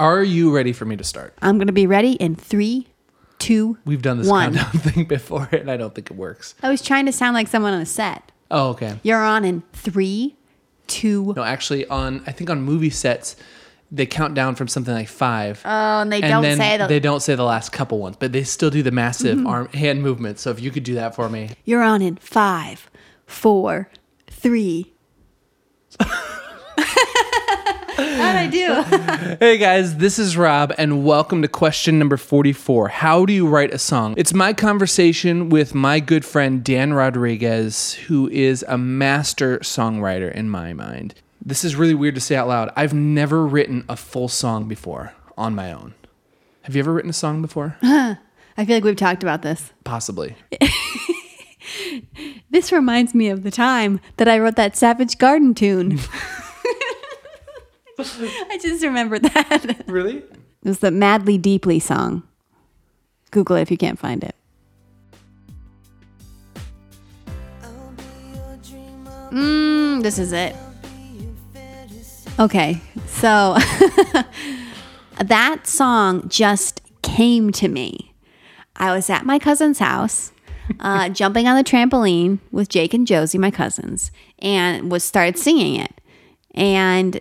Are you ready for me to start? I'm going to be ready in three, two, We've done this one. countdown thing before, and I don't think it works. I was trying to sound like someone on a set. Oh, okay. You're on in three, two. No, actually, on I think on movie sets, they count down from something like five. Oh, and they and don't then say the. they don't say the last couple ones, but they still do the massive Mm-hmm. arm hand movement. So if you could do that for me, You're on in five, four, three. How'd I do? Hey guys, this is Rob, and welcome to question number 44. How do you write a song? It's my conversation with my good friend Dan Rodriguez, who is a master songwriter in my mind. This is really weird to say out loud. I've never written a full song before on my own. Have you ever written a song before? I feel like we've talked about this. Possibly. This reminds me of the time that I wrote that Savage Garden tune. I just remembered that. Really? It was the Madly Deeply song. Google it if you can't find it. Mm, this is it. Okay, so that song just came to me. I was at my cousin's house, uh, jumping on the trampoline with Jake and Josie, my cousins, and was started singing it, and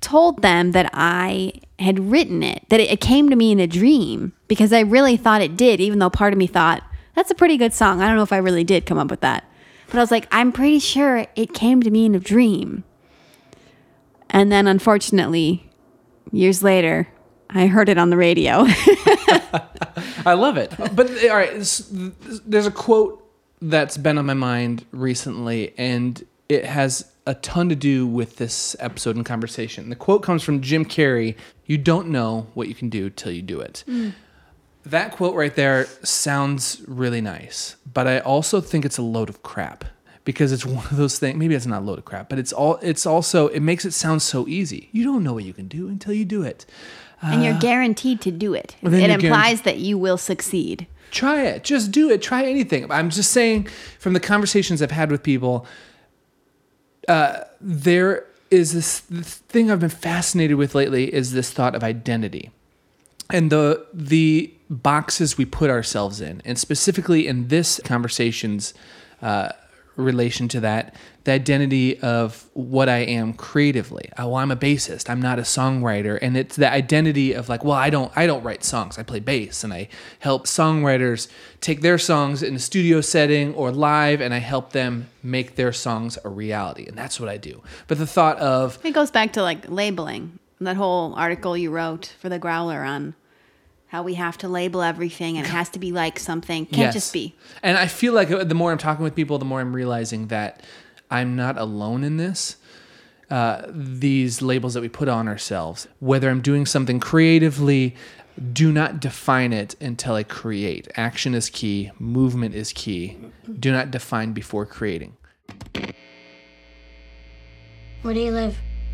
told them that I had written it, that it, it came to me in a dream because I really thought it did, even though part of me thought that's a pretty good song. I don't know if I really did come up with that, but I was like, I'm pretty sure it came to me in a dream. And then, unfortunately, years later, I heard it on the radio. I love it. But all right, there's a quote that's been on my mind recently, and it has a ton to do with this episode and conversation. The quote comes from Jim Carrey You don't know what you can do till you do it. Mm. That quote right there sounds really nice, but I also think it's a load of crap because it's one of those things. Maybe it's not a load of crap, but it's all. It's also. It makes it sound so easy. You don't know what you can do until you do it. and you're uh, guaranteed to do it. It you're implies that you will succeed. try it just do it try anything i'm just saying from the conversations i've had with people uh, there is this, thing i've been fascinated with lately is this thought of identity and the the boxes we put ourselves in and specifically in this conversation's uh, relation to that the identity of what i am creatively. Oh i'm a bassist. I'm not a songwriter. And it's the identity of like well i don't i don't write songs. I play bass and i help songwriters take their songs in a studio setting or live and i help them make their songs a reality. And that's what i do. But the thought of It goes back to like labeling. That whole article you wrote for the Growler on how we have to label everything and it has to be like something. Can't Yes. just be. And I feel like the more I'm talking with people, the more I'm realizing that I'm not alone in this. Uh, these labels that we put on ourselves, whether I'm doing something creatively, do not define it until I create. Action is key, movement is key. Do not define before creating. Where do you live?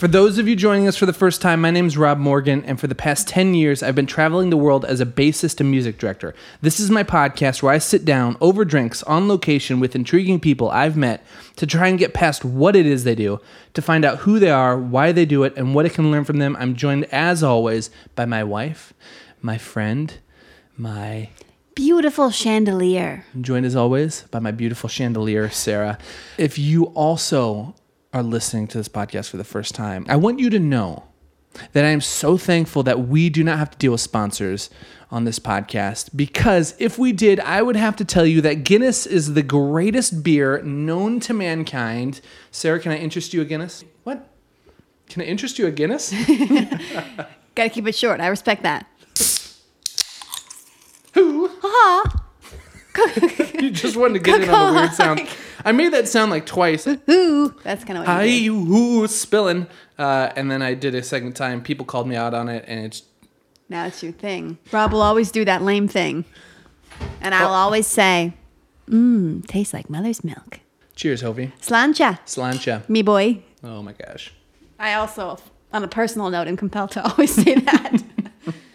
For those of you joining us for the first time, my name is Rob Morgan, and for the past 10 years, I've been traveling the world as a bassist and music director. This is my podcast where I sit down over drinks on location with intriguing people I've met to try and get past what it is they do, to find out who they are, why they do it, and what I can learn from them. I'm joined, as always, by my wife, my friend, my Beautiful chandelier. I'm joined as always by my beautiful chandelier, Sarah. If you also are listening to this podcast for the first time, I want you to know that I am so thankful that we do not have to deal with sponsors on this podcast because if we did, I would have to tell you that Guinness is the greatest beer known to mankind. Sarah, can I interest you a Guinness? What? Can I interest you a Guinness? Gotta keep it short. I respect that. You just wanted to get in on the weird sound. I made that sound like twice. Ooh, that's kind of what I you did. ooh spilling, uh, and then I did a second time. People called me out on it, and it's Now it's your thing. Rob will always do that lame thing. And I'll always say, mmm, tastes like mother's milk. cheers, Hovey. Slancha, Slancha. me boy. Oh my gosh. I also, on a personal note, am compelled to always say that.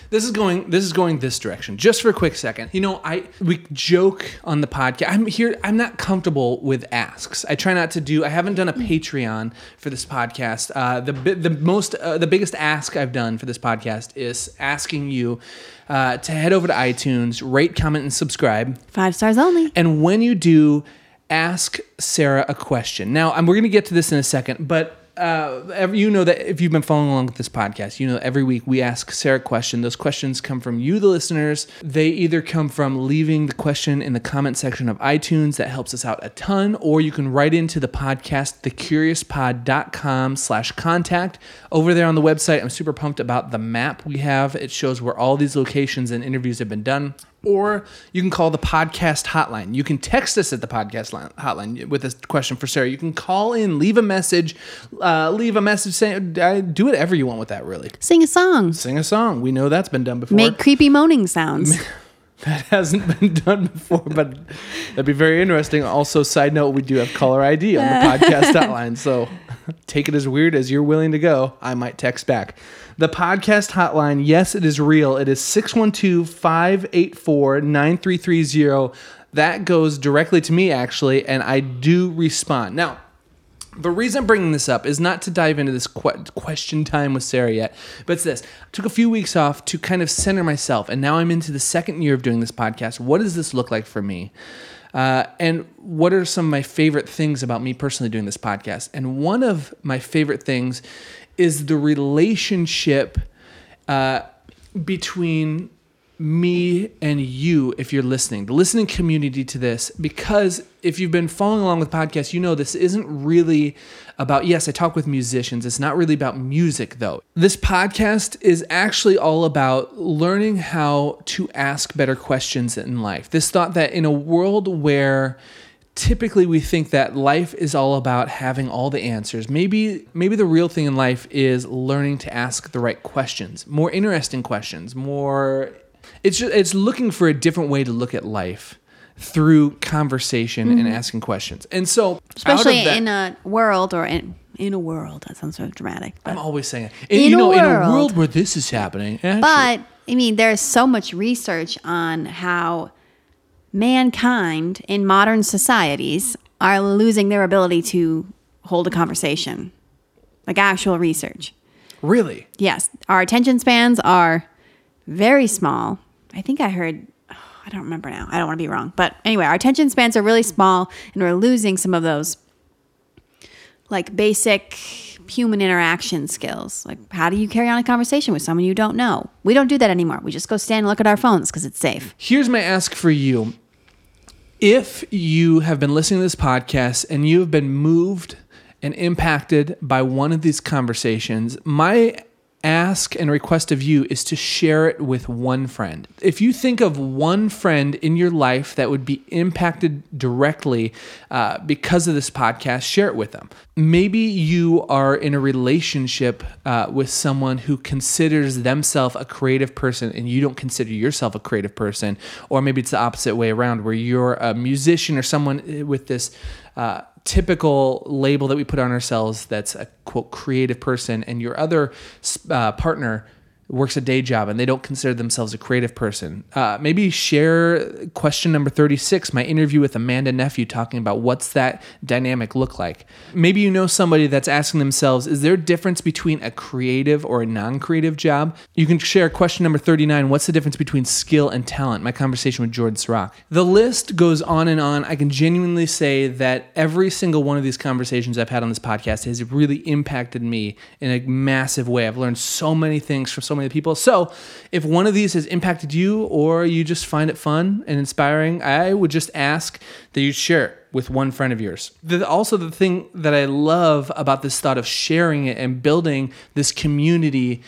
This is going this is going this direction. Just for a quick second. You know, I we joke on the podcast. I'm here I'm not comfortable with asks. I try not to do I haven't done a Patreon for this podcast. Uh, the the most uh, the biggest ask I've done for this podcast is asking you uh, to head over to iTunes, rate, comment and subscribe. Five stars only. And when you do, ask Sarah a question. Now, I'm, we're going to get to this in a second, but uh, you know that if you've been following along with this podcast, you know every week we ask Sarah a question. Those questions come from you, the listeners. They either come from leaving the question in the comment section of iTunes, that helps us out a ton, or you can write into the podcast, thecuriouspod.com slash contact. Over there on the website, I'm super pumped about the map we have. It shows where all these locations and interviews have been done or you can call the podcast hotline. You can text us at the podcast line, hotline with a question for Sarah. You can call in, leave a message, uh, leave a message saying, uh, do whatever you want with that, really. Sing a song. Sing a song. We know that's been done before. Make creepy moaning sounds. that hasn't been done before, but that'd be very interesting. Also, side note, we do have caller ID on the podcast hotline. So take it as weird as you're willing to go. I might text back. The podcast hotline, yes, it is real. It is 612 584 9330. That goes directly to me, actually, and I do respond. Now, the reason I'm bringing this up is not to dive into this que- question time with Sarah yet, but it's this. I took a few weeks off to kind of center myself, and now I'm into the second year of doing this podcast. What does this look like for me? Uh, and what are some of my favorite things about me personally doing this podcast? And one of my favorite things is the relationship uh, between me and you if you're listening, the listening community to this, because if you've been following along with podcasts, you know this isn't really about, yes, I talk with musicians. It's not really about music, though. This podcast is actually all about learning how to ask better questions in life. This thought that in a world where typically we think that life is all about having all the answers. Maybe maybe the real thing in life is learning to ask the right questions, more interesting questions, more it's just, it's looking for a different way to look at life through conversation and mm-hmm. asking questions. And so Especially that- in a world or in, in a world. That sounds sort of dramatic. I'm always saying it. In you a know, in a world. world where this is happening. actually- But I mean, there's so much research on how mankind in modern societies are losing their ability to hold a conversation, like actual research. really, Yes, our attention spans are very small. I think I heard, oh, I don't remember now. I don't want to be wrong. But anyway, our attention spans are really small and we're losing some of those like basic human interaction skills. Like, how do you carry on a conversation with someone you don't know? We don't do that anymore. We just go stand and look at our phones because it's safe. Here's my ask for you. If you have been listening to this podcast and you have been moved and impacted by one of these conversations, my ask and request of you is to share it with one friend. If you think of one friend in your life that would be impacted directly uh, because of this podcast, share it with them. Maybe you are in a relationship uh, with someone who considers themselves a creative person and you don't consider yourself a creative person, or maybe it's the opposite way around where you're a musician or someone with this. Uh, typical label that we put on ourselves that's a quote creative person and your other uh, partner works a day job and they don't consider themselves a creative person. Uh, maybe share question number 36 my interview with amanda nephew talking about what's that dynamic look like. Maybe you know somebody that's asking themselves is there a difference between a creative or a non-creative job? You can share question number 39 what's the difference between skill and talent? My conversation with jordan Srock. the list goes on and on. I can genuinely say that every single one of these conversations i've had on this podcast has really impacted me in a massive way. I've learned so many things from so many people so if one of these has impacted you or you just find it fun and inspiring i would just ask that you share it with one friend of yours. The, also, the thing that I love about this thought of sharing it and building this community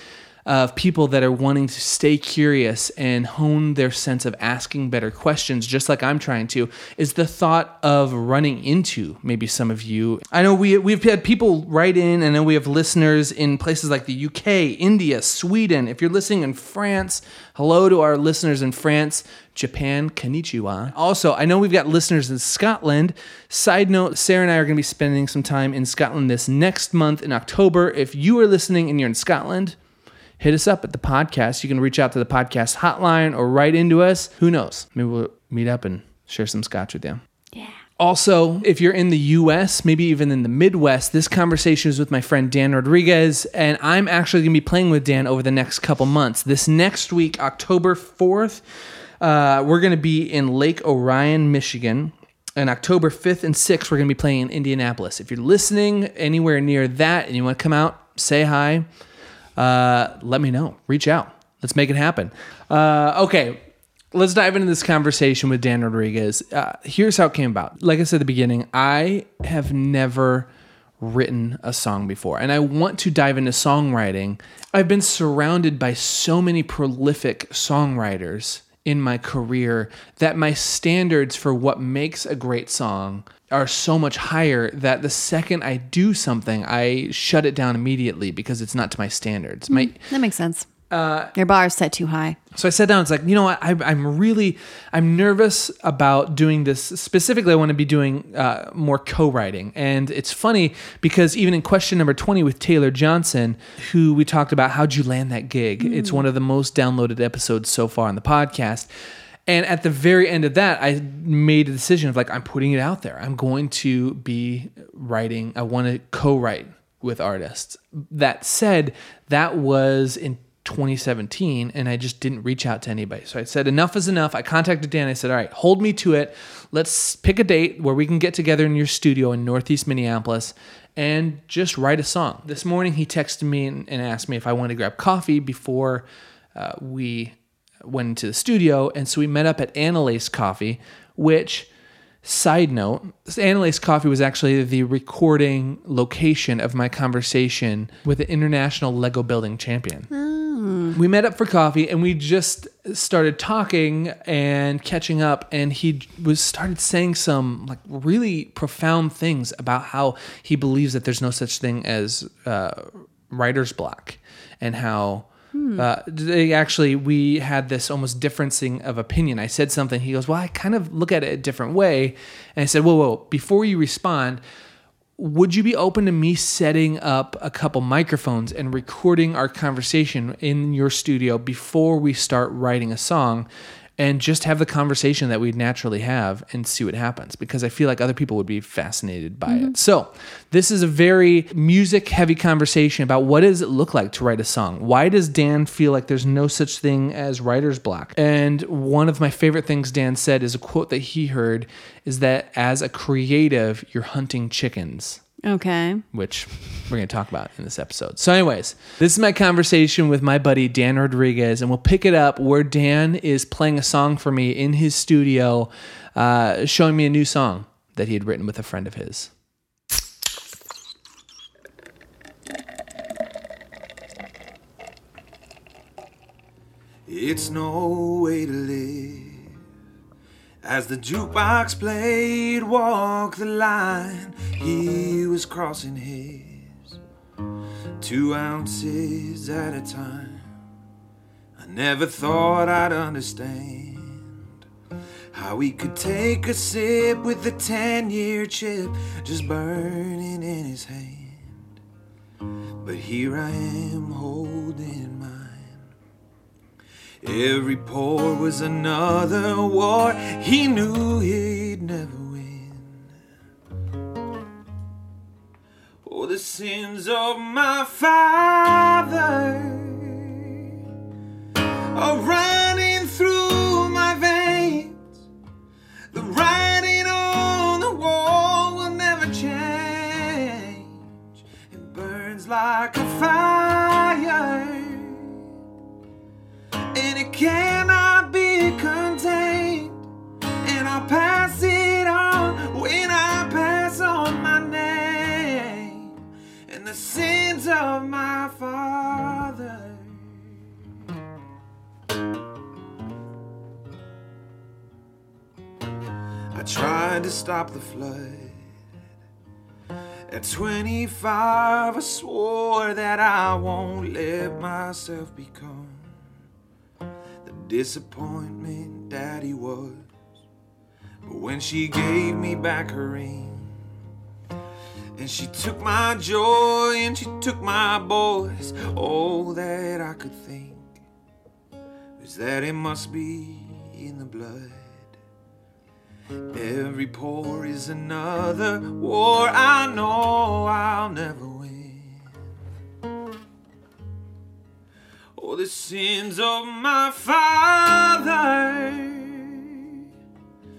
of people that are wanting to stay curious and hone their sense of asking better questions, just like I'm trying to, is the thought of running into maybe some of you. I know we, we've had people write in, and then we have listeners in places like the UK, India, Sweden. If you're listening in France, hello to our listeners in France. Japan, konnichiwa. Also, I know we've got listeners in Scotland. Side note, Sarah and I are going to be spending some time in Scotland this next month in October. If you are listening and you're in Scotland, hit us up at the podcast. You can reach out to the podcast hotline or write into us. Who knows? Maybe we'll meet up and share some scotch with you. Yeah. Also, if you're in the US, maybe even in the Midwest, this conversation is with my friend Dan Rodriguez, and I'm actually going to be playing with Dan over the next couple months. This next week, October 4th, uh, we're going to be in Lake Orion, Michigan. And October 5th and 6th, we're going to be playing in Indianapolis. If you're listening anywhere near that and you want to come out, say hi, uh, let me know. Reach out. Let's make it happen. Uh, okay, let's dive into this conversation with Dan Rodriguez. Uh, here's how it came about. Like I said at the beginning, I have never written a song before, and I want to dive into songwriting. I've been surrounded by so many prolific songwriters in my career that my standards for what makes a great song are so much higher that the second I do something, I shut it down immediately because it's not to my standards. Mm, my That makes sense. Uh, Your bar is set too high. so I sat down. It's like, you know what? I, I'm really, I'm nervous about doing this. Specifically, I want to be doing uh, more co-writing. And it's funny because even in question number 20 with Taylor Johnson, who we talked about, how'd you land that gig? It's mm. one of the most downloaded episodes so far on the podcast. And at the very end of that, I made a decision of like, I'm putting it out there. I'm going to be writing. I want to co-write with artists. That said, that was in 2017 and I just didn't reach out to anybody. So I said, enough is enough. I contacted Dan. I said, all right, hold me to it. Let's pick a date where we can get together in your studio in Northeast Minneapolis and just write a song. This morning he texted me and, and asked me if I wanted to grab coffee before uh, we went into the studio. And so we met up at Anelace Coffee, which Side note, Anelace Coffee was actually the recording location of my conversation with the international Lego building champion. We met up for coffee and we just started talking and catching up and he was started saying some like really profound things about how he believes that there's no such thing as uh, writer's block and how uh, they actually we had this almost differencing of opinion. I said something. He goes, "Well, I kind of look at it a different way." And I said, "Whoa, whoa! Before you respond, would you be open to me setting up a couple microphones and recording our conversation in your studio before we start writing a song?" And just have the conversation that we'd naturally have and see what happens because I feel like other people would be fascinated by it. Mm-hmm. So, this is a very music heavy conversation about what does it look like to write a song? Why does Dan feel like there's no such thing as writer's block? And one of my favorite things Dan said is a quote that he heard is that as a creative, you're hunting chickens Okay. which we're going to talk about in this episode. So, anyways, this is my conversation with my buddy Dan Rodriguez, and we'll pick it up where Dan is playing a song for me in his studio, uh, showing me a new song that he had written with a friend of his. It's no way to live. As the jukebox played Walk the Line, he was crossing his two ounces at a time. I never thought I'd understand how he could take a sip with a 10 year chip just burning in his hand. But here I am holding. Every pour was another war. He knew he'd never win. Oh, the sins of my father are stop the flood. At 25, I swore that I won't let myself become the disappointment that he was. But when she gave me back her ring, and she took my joy and she took my boys, all that I could think was that it must be in the blood. Every pour is another war I know I'll never win. Oh, the sins of my father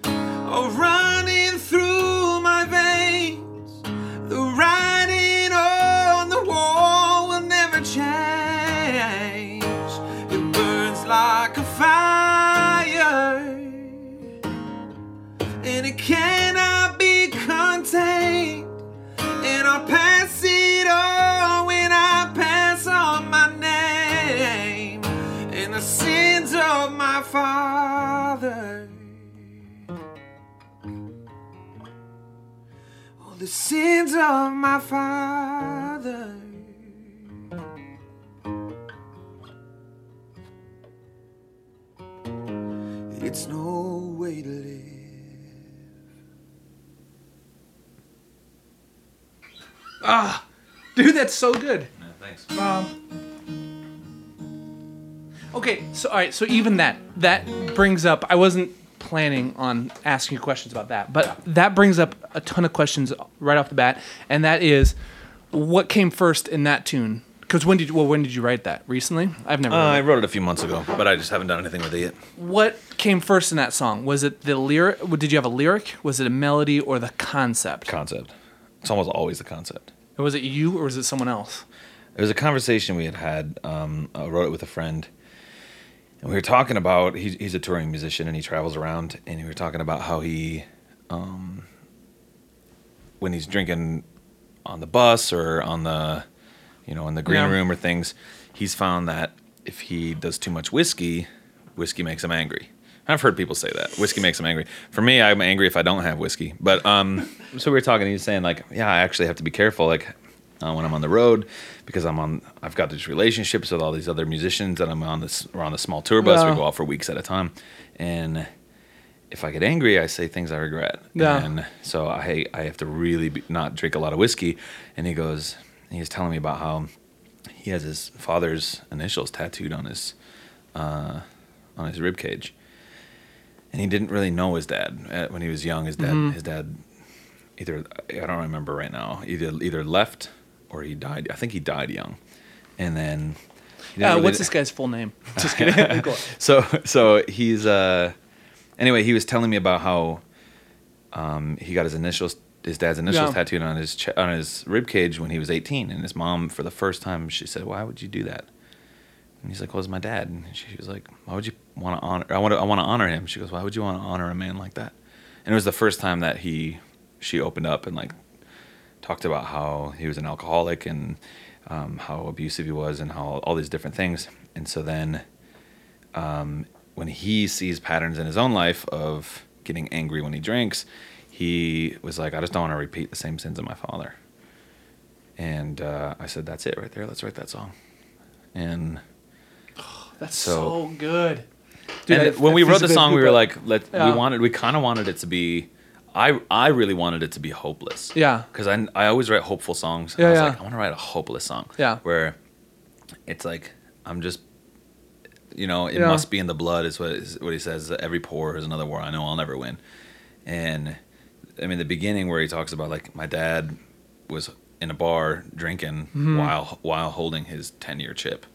are running through my veins. The cannot be contained. And I'll pass it on when I pass on my name and the sins of my father. Oh, the sins of my father. It's no way to live. Dude, that's so good. thanks. Okay, so all right, so even that that brings up I wasn't planning on asking you questions about that, but that brings up a ton of questions right off the bat, and that is what came first in that tune? Because when did you, well when did you write that? Recently? I've never. Uh, I wrote it a few months ago, but I just haven't done anything with it yet. What came first in that song? Was it the lyric? Did you have a lyric? Was it a melody or the concept? Concept. It's almost always the concept. Was it you or was it someone else? It was a conversation we had had. Um, I wrote it with a friend, and we were talking about. He's, he's a touring musician and he travels around, and we were talking about how he, um, when he's drinking on the bus or on the, you know, in the green Yeah. room or things, he's found that if he does too much whiskey, whiskey makes him angry. I've heard people say that whiskey makes them angry. For me, I'm angry if I don't have whiskey. But um, so we were talking. He was saying like, yeah, I actually have to be careful like uh, when I'm on the road because I'm on. I've got these relationships with all these other musicians that I'm on this. We're on the small tour bus. Yeah. We go out for weeks at a time, and if I get angry, I say things I regret. Yeah. And so I I have to really be, not drink a lot of whiskey. And he goes, he's telling me about how he has his father's initials tattooed on his uh, on his rib cage, and he didn't really know his dad uh, when he was young. His dad, Mm-hmm. his dad, either I don't remember right now. Either either left or he died. I think he died young, and then. Uh, really- what's this guy's full name? Just kidding. So so he's uh anyway he was telling me about how um he got his initials his dad's initials Yeah. tattooed on his ch- on his rib cage when he was 18 and his mom for the first time she said why would you do that and he's like well it's my dad and she was like why would you want to honor i want to i want to honor him she goes why would you want to honor a man like that and it was the first time that he she opened up and like talked about how he was an alcoholic and um, how abusive he was and how all these different things and so then um, when he sees patterns in his own life of getting angry when he drinks, he was like, I just don't want to repeat the same sins of my father. And uh, I said, That's it right there. Let's write that song. And, That's So- so, good. And I- when I we wrote the song, we were like, let, Yeah. we wanted, we kind of wanted it to be, I, I really wanted it to be hopeless. Yeah. Because I, I always write hopeful songs. and Yeah, I was yeah. like, I want to write a hopeless song. Yeah. Where it's like, I'm just, you know, it Yeah. must be in the blood, is what, is what he says. Every pour is another war. I know I'll never win. And I mean, the beginning where he talks about like, my dad was in a bar drinking Mm-hmm. while while holding his 10 year chip.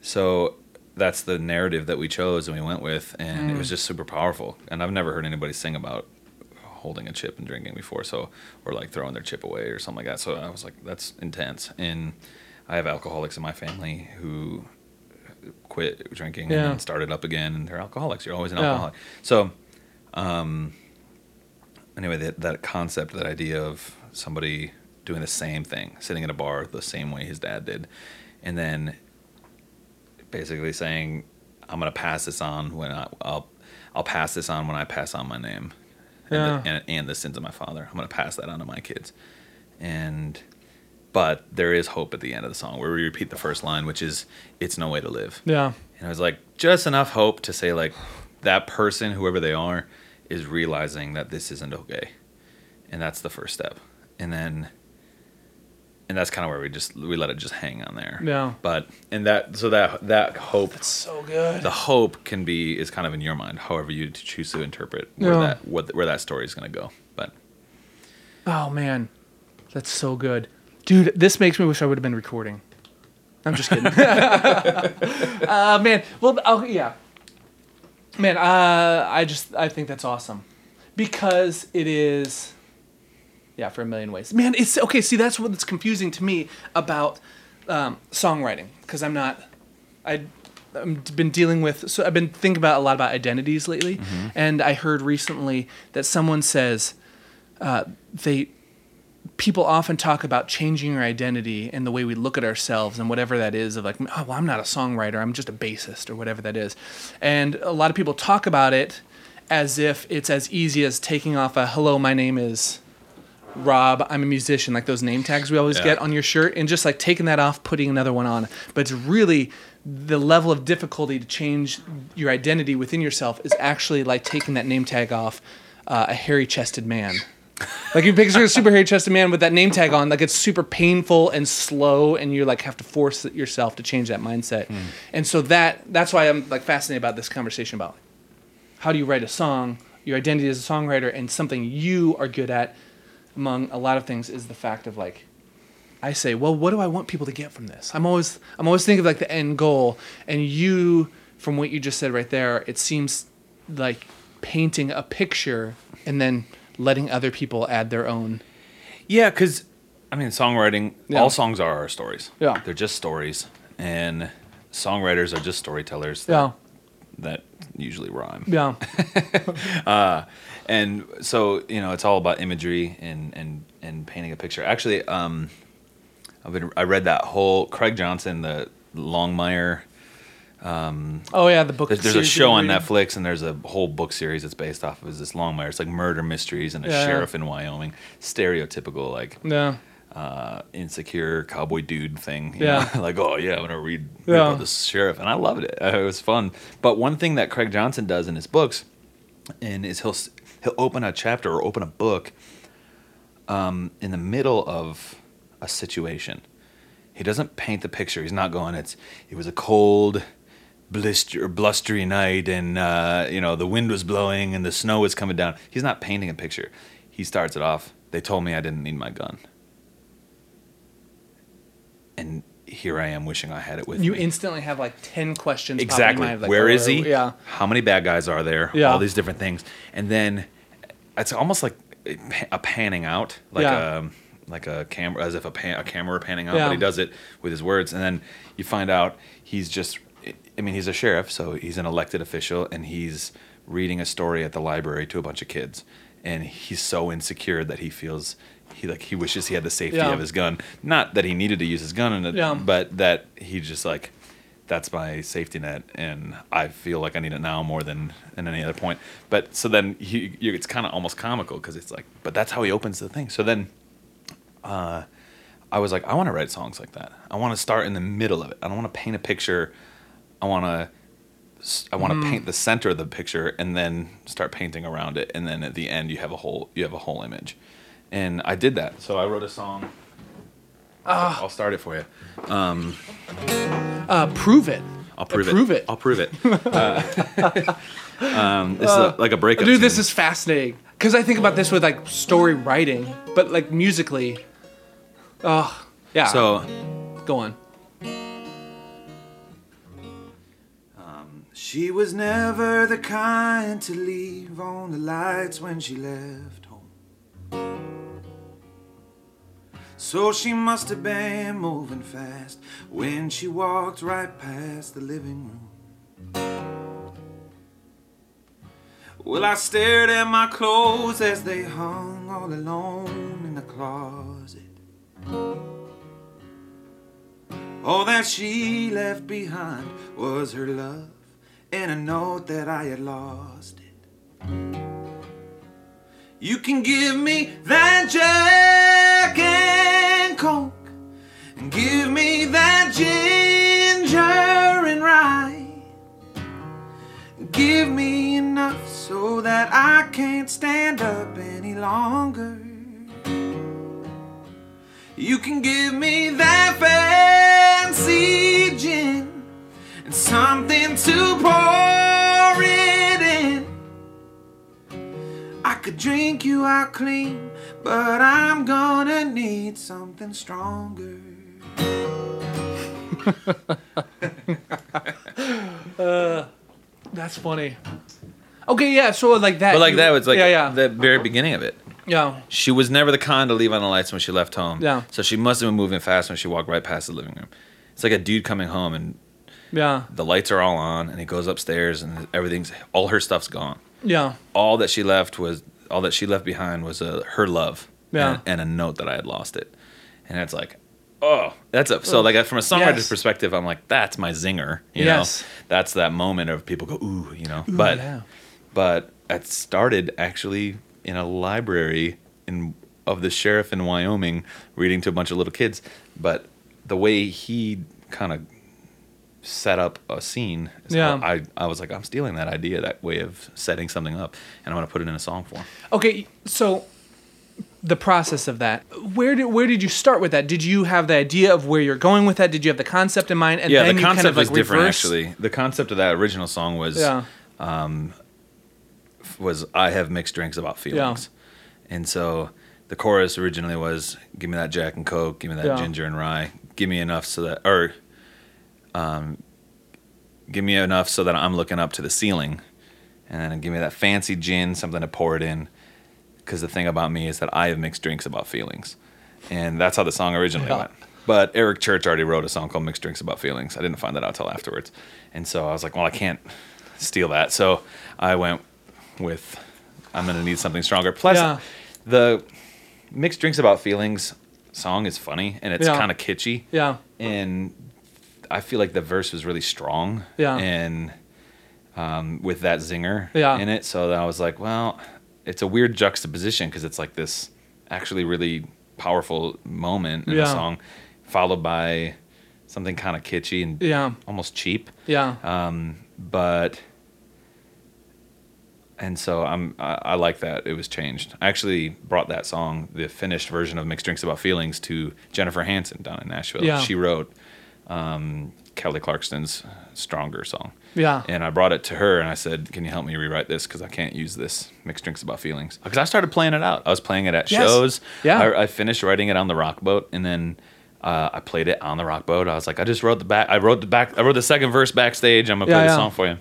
So that's the narrative that we chose and we went with, and Mm. it was just super powerful. And I've never heard anybody sing about holding a chip and drinking before, so or like throwing their chip away or something like that. So I was like, that's intense. And I have alcoholics in my family who quit drinking Yeah. and started up again, and they're alcoholics. You're always an Yeah. alcoholic. So, um, anyway, that that concept, that idea of somebody doing the same thing, sitting in a bar the same way his dad did, and then basically saying, "I'm gonna pass this on when I, I'll I'll pass this on when I pass on my name." Yeah. and, the, and, and the sins of my father. I'm going to pass that on to my kids. And but there is hope at the end of the song where we repeat the first line, which is "It's no way to live." Yeah. And I was like, just enough hope to say like that person, whoever they are, is realizing that this isn't okay, and that's the first step. And then, and that's kind of where we just we let it just hang on there. Yeah. But and that so that that hope, So good. the hope can be is kind of in your mind, however you choose to interpret where Yeah. that what where that story is going to go. But Oh man, that's so good, dude. This makes me wish I would have been recording. I'm just kidding. uh, man, well, oh yeah, man. Uh, I just I think that's awesome because it is. Yeah, for a million ways, man. It's okay. See, that's what's confusing to me about um, songwriting because I'm not. I. I've been dealing with so I've been thinking about a lot about identities lately, and I heard recently that someone says uh, they people often talk about changing your identity and the way we look at ourselves and whatever that is of like oh well i'm not a songwriter i'm just a bassist or whatever that is and a lot of people talk about it as if it's as easy as taking off a hello my name is rob i'm a musician like those name tags we always Yeah. get on your shirt and just like taking that off putting another one on but it's really the level of difficulty to change your identity within yourself is actually like taking that name tag off uh, a hairy chested man like you picture a super hairy chested man with that name tag on, like it's super painful and slow, and you like have to force yourself to change that mindset. And so that that's why I'm like fascinated about this conversation about how do you write a song, your identity as a songwriter, and something you are good at among a lot of things is the fact of like I say, well, what do I want people to get from this? I'm always I'm always thinking of like the end goal, and you from what you just said right there, it seems like painting a picture and then letting other people add their own. Yeah, because I mean, songwriting. Yeah. All songs are our stories. Yeah. they're just stories, and songwriters are just storytellers. That, Yeah, that usually rhyme. yeah, uh, And so you know, it's all about imagery and and and painting a picture. Actually, um, I've been I read that whole Craig Johnson, the Longmire. oh yeah. The book. There's, there's a show on reading. Netflix, and there's a whole book series that's based off of this Longmire. It's like murder mysteries and a Yeah, sheriff in Wyoming, stereotypical like Yeah, uh, insecure cowboy dude thing. Yeah. like, oh, yeah, I'm going to read, read Yeah. about this sheriff. And I loved it. It was fun. But one thing that Craig Johnson does in his books and is he'll, he'll open a chapter or open a book um, in the middle of a situation. He doesn't paint the picture. He's not going, it's, it was a cold, blister, blustery night and, uh, you know, the wind was blowing and the snow was coming down. He's not painting a picture. He starts it off. They told me I didn't need my gun and here I am wishing I had it with you me. instantly have like ten questions. exactly. like, Where oh, is he? Yeah, How many bad guys are there? Yeah. All these different things, and then it's almost like a panning out, like Yeah. a like a camera, as if a, pan, a camera panning out. Yeah. But he does it with his words, and then you find out he's just. I mean, he's a sheriff, so he's an elected official, and he's reading a story at the library to a bunch of kids, and he's so insecure that he feels. He like he wishes he had the safety Yeah. of his gun. Not that he needed to use his gun, Yeah. but that he just like that's my safety net and i feel like i need it now more than at any other point. But so then he, you, it's kind of almost comical because it's like but that's how he opens the thing. So then uh, i was like i want to write songs like that. I want to start in the middle of it. I don't want to paint a picture. I want to i want to paint the center of the picture and then start painting around it. And then at the end you have a whole you have a whole image. And i did that. So i wrote a song I'll start it for you. uh, prove it. I'll prove Prove it. it. I'll prove it. Uh, um, this is a, like a breakup. Dude, this is fascinating because I think about this with like story writing, but like musically. Oh, yeah. so. go on. She was never the kind to leave on the lights when she left home. So she must have been moving fast when she walked right past the living room. Well, I stared at my clothes as they hung all alone in the closet. All that she left behind was her love and a note that I had lost it. You can give me that Jack that I can't stand up any longer. You can give me that fancy gin and something to pour it in. I could drink you out clean, but I'm gonna need something stronger. Uh, that's funny. Okay, yeah. So like that. But like you- that was like yeah, yeah, the very beginning of it. yeah. She was never the kind to leave on the lights when she left home. Yeah. So she must have been moving fast when she walked right past the living room. It's like a dude coming home and Yeah, the lights are all on and he goes upstairs and everything's all her stuff's gone. yeah, All that she left was all that she left behind was uh, her love. Yeah. And, and a note that I had lost it. And it's like, oh, that's a so like from a songwriter's Yes. perspective, I'm like, that's my zinger. You Yes. know, that's that moment of people go, ooh, you know. but yeah. But it started actually in a library in of the sheriff in Wyoming reading to a bunch of little kids. But the way he kind of set up a scene, is Yeah. I I was like, I'm stealing that idea, that way of setting something up, and I'm gonna put it in a song form. Okay, so the process of that. Where did where did you start with that? Did you have the idea of where you're going with that? Did you have the concept in mind? And yeah, then the concept kind of like different reverse- actually. The concept of that original song was Yeah, um, was I have mixed drinks about feelings. And so the chorus originally was give me that Jack and Coke, give me that Yeah. ginger and rye, give me enough so that or um give me enough so that I'm looking up to the ceiling. And then give me that fancy gin, something to pour it in. Because the thing about me is that I have mixed drinks about feelings. And that's how the song originally Yeah. went. But Eric Church already wrote a song called Mixed Drinks About Feelings. I didn't find that out till afterwards. And so I was like, well, I can't steal that. So I went with I'm gonna need something stronger. Plus Yeah. the Mixed Drinks About Feelings song is funny and it's Yeah. kind of kitschy. yeah, And I feel like the verse was really strong. Yeah. And um, with that zinger Yeah. in it. So I was like, well, it's a weird juxtaposition because it's like this actually really powerful moment in Yeah. the song, followed by something kind of kitschy and yeah, almost cheap. yeah, Um, but and so I'm I, I like that it was changed. I actually brought that song, the finished version of Mixed Drinks About Feelings, to Jennifer Hansen down in Nashville. Yeah. She wrote um, Kelly Clarkson's Stronger song. yeah. And I brought it to her and I said, "Can you help me rewrite this? Because I can't use this mixed drinks about feelings." Because I started playing it out. I was playing it at Yes. shows. Yeah. I, I finished writing it on the rock boat, and then uh, I played it on the rock boat. I was like, I just wrote the back. I wrote the back. I wrote the second verse backstage. I'm gonna Yeah, play the song for you.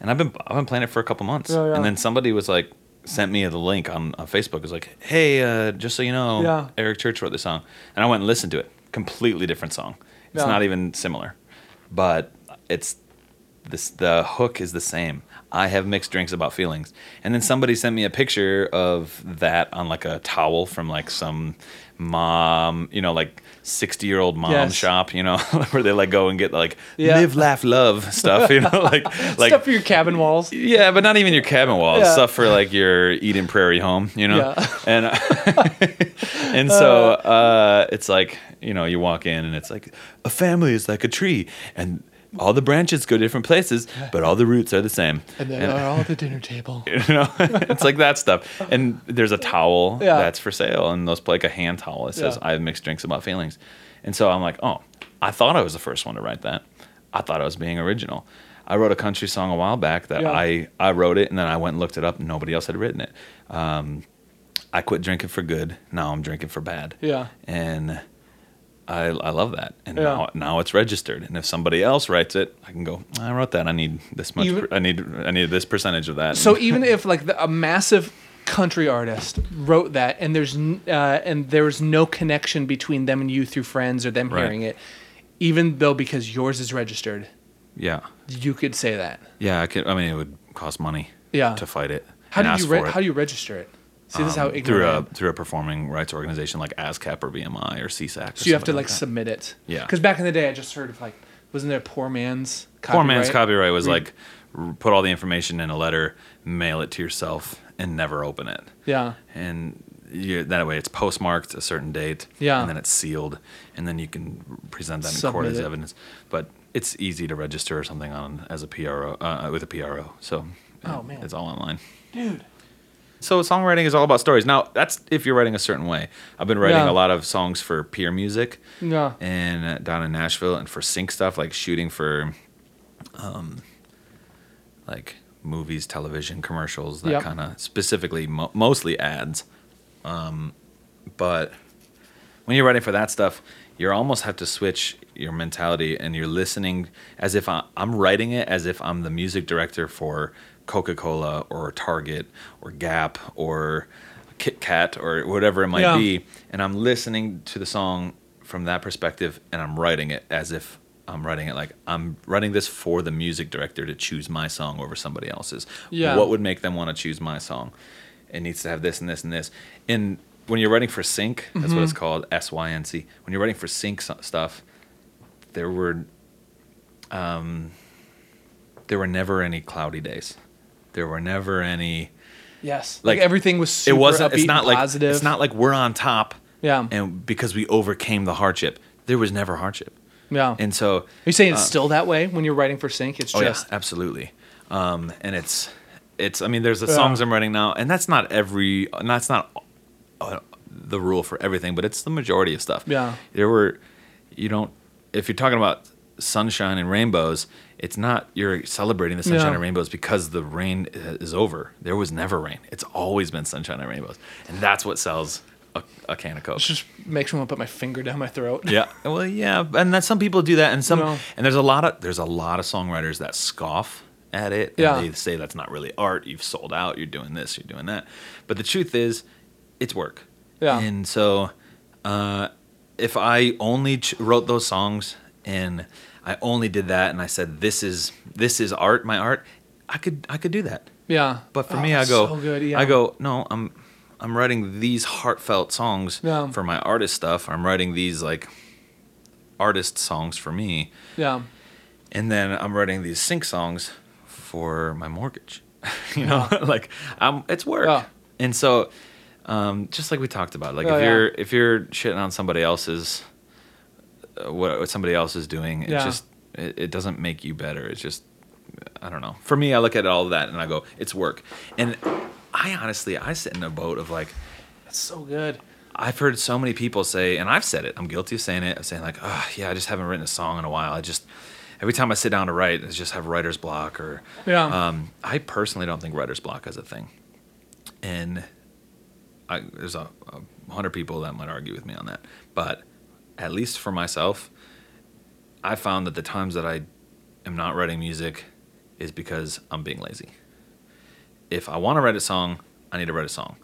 And I've been I've been playing it for a couple months. Yeah, yeah. And then somebody was like sent me the link on, on Facebook. It was like, Hey, uh, just so you know, Yeah. Eric Church wrote this song, and I went and listened to it. Completely different song. It's not even similar, but it's this the hook is the same. I have mixed drinks about feelings. And then somebody sent me a picture of that on like a towel from like some mom, you know, like 60 year old mom Yes. shop, you know, where they like go and get like Yeah. live, laugh, love stuff, you know, like, like, Stuff for your cabin walls. yeah, but not even your cabin walls, Yeah. stuff for like your Eden Prairie home, you know? Yeah. And, and so, uh, it's like, you know, you walk in and it's like, a family is like a tree and all the branches go different places, but all the roots are the same. And then are all at the dinner table. You know, it's like that stuff. And there's a towel Yeah. that's for sale, and those like a hand towel. It says, Yeah. "I have mixed drinks about feelings," and so I'm like, "Oh, I thought I was the first one to write that. I thought I was being original." I wrote a country song a while back that Yeah. I I wrote it, and then I went and looked it up. and Nobody else had written it. Um, I quit drinking for good. Now I'm drinking for bad. Yeah. and I I love that. And Yeah. now now it's registered. And if somebody else writes it, I can go. I wrote that. I need this much. Even- per- I need I need this percentage of that. So even if like the, a massive country artist wrote that, and there's uh, and there was no connection between them and you through friends or them Right. hearing it, even though because yours is registered, yeah. you could say that. Yeah, I could. I mean, it would cost money. Yeah. To fight it. How do you re- it. how do you register it? See, this is how Um, ignorant. through a through a performing rights organization like ASCAP or BMI or SESAC. Or So you have to something like submit it. Yeah. Because back in the day, I just heard of like, wasn't there a poor man's Poor man's copyright was like put all the information in a letter, mail it to yourself, and never open it. Yeah. And you, that way it's postmarked a certain date. Yeah. And then it's sealed, and then you can present that in court as it. evidence. But it's easy to register or something on as a PRO uh, with a PRO. So Oh, man. it's all online. Dude. So songwriting is all about stories. Now that's if you're writing a certain way. I've been writing Yeah. a lot of songs for Peermusic Yeah. and uh, down in Nashville and for sync stuff like shooting for um like movies, television, commercials, that Yep. kind of specifically mo- mostly ads. Um but when you're writing for that stuff, you almost have to switch your mentality and you're listening as if I, I'm writing it as if I'm the music director for Coca Cola or Target or Gap or Kit Kat or whatever it might Yeah. be. And I'm listening to the song from that perspective and I'm writing it as if I'm writing it like I'm writing this for the music director to choose my song over somebody else's. Yeah. What would make them want to choose my song? It needs to have this and this and this. And when you're writing for sync, that's Mm-hmm. what it's called, S Y N C. When you're writing for sync stuff, there were um there were never any cloudy days. There were never any Yes. Like, Like, everything was super it wasn't it's not like positive. it's not like we're on top Yeah. and because we overcame the hardship. There was never hardship. yeah. And so Are you saying it's uh, still that way when you're writing for sync? It's Oh just yeah, absolutely. Um, and it's it's. I mean, there's the Yeah. songs I'm writing now, and that's not every. That's not uh, the rule for everything, but it's the majority of stuff. Yeah. There were, you don't. If you're talking about sunshine and rainbows, it's not you're celebrating the sunshine Yeah. and rainbows because the rain is over. There was never rain. It's always been sunshine and rainbows, and that's what sells a, a can of Coke. it just makes me want to put my finger down my throat. Yeah. Well, yeah, and that some people do that, and some, No. and there's a lot of there's a lot of songwriters that scoff at it. And Yeah. They say that's not really art. You've sold out. You're doing this. You're doing that. But the truth is, it's work. Yeah. And so, uh, if I only ch- wrote those songs and I only did that, and I said this is this is art, my art, I could I could do that. Yeah. But for Oh, me, I go, so good. Yeah. I go, no, I'm, I'm writing these heartfelt songs Yeah. for my artist stuff. I'm writing these like artist songs for me, Yeah. and then I'm writing these sync songs for my mortgage. you know, like I'm, it's work. Yeah. And so, um, just like we talked about, like Oh, if yeah. you're if you're shitting on somebody else's, what, what somebody else is doing, it Yeah. just it, it doesn't make you better. It's just I don't know. For me, I look at all of that and I go, it's work. And I honestly, I sit in a boat of like, That's so good. I've heard so many people say, and I've said it. I'm guilty of saying it. Of saying like, oh yeah, I just haven't written a song in a while. I just every time I sit down to write, I just have writer's block. Or Yeah. um, I personally don't think writer's block is a thing. And I, there's a, a hundred people that might argue with me on that, but at least for myself, I found that the times that I am not writing music is because I'm being lazy. If I want to write a song, I need to write a song.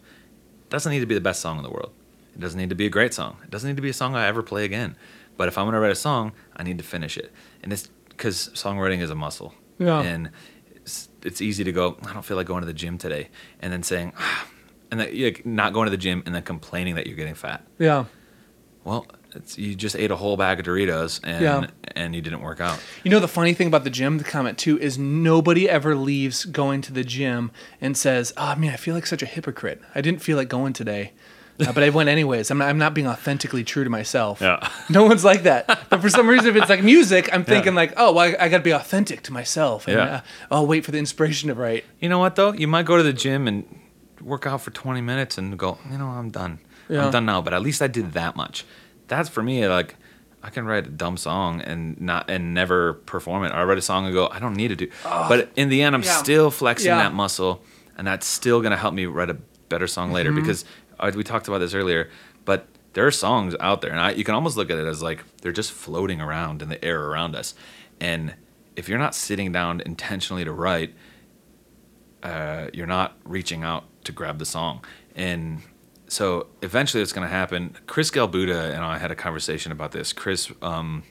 It doesn't need to be the best song in the world. It doesn't need to be a great song. It doesn't need to be a song I ever play again. But if I'm going to write a song, I need to finish it. And it's because songwriting is a muscle. Yeah. And it's, it's easy to go, I don't feel like going to the gym today. And then saying, ah, and then like, not going to the gym and then complaining that you're getting fat. Yeah. Well, it's, you just ate a whole bag of Doritos and Yeah. and you didn't work out. You know the funny thing about the gym, the comment too, is nobody ever leaves going to the gym and says, "Oh man, I feel like such a hypocrite. I didn't feel like going today, uh, but I went anyways. I'm not, I'm not being authentically true to myself." Yeah. No one's like that. But for some reason, if it's like music, I'm thinking like, "Oh, well, I, I got to be authentic to myself." And, Yeah. uh, I'll wait for the inspiration to write. You know what though? You might go to the gym and work out for 20 minutes and go, you know, I'm done. Yeah. I'm done now. But at least I did that much. That's for me. Like, I can write a dumb song and not and never perform it. Or I write a song and go, I don't need to do. but in the end, I'm Yeah. still flexing Yeah. that muscle, and that's still gonna help me write a better song later Mm-hmm. because uh, we talked about this earlier. But there are songs out there, and I, you can almost look at it as like they're just floating around in the air around us. And if you're not sitting down intentionally to write, uh, you're not reaching out to grab the song. And so eventually it's going to happen. Chris Galbuda and I had a conversation about this. Chris um,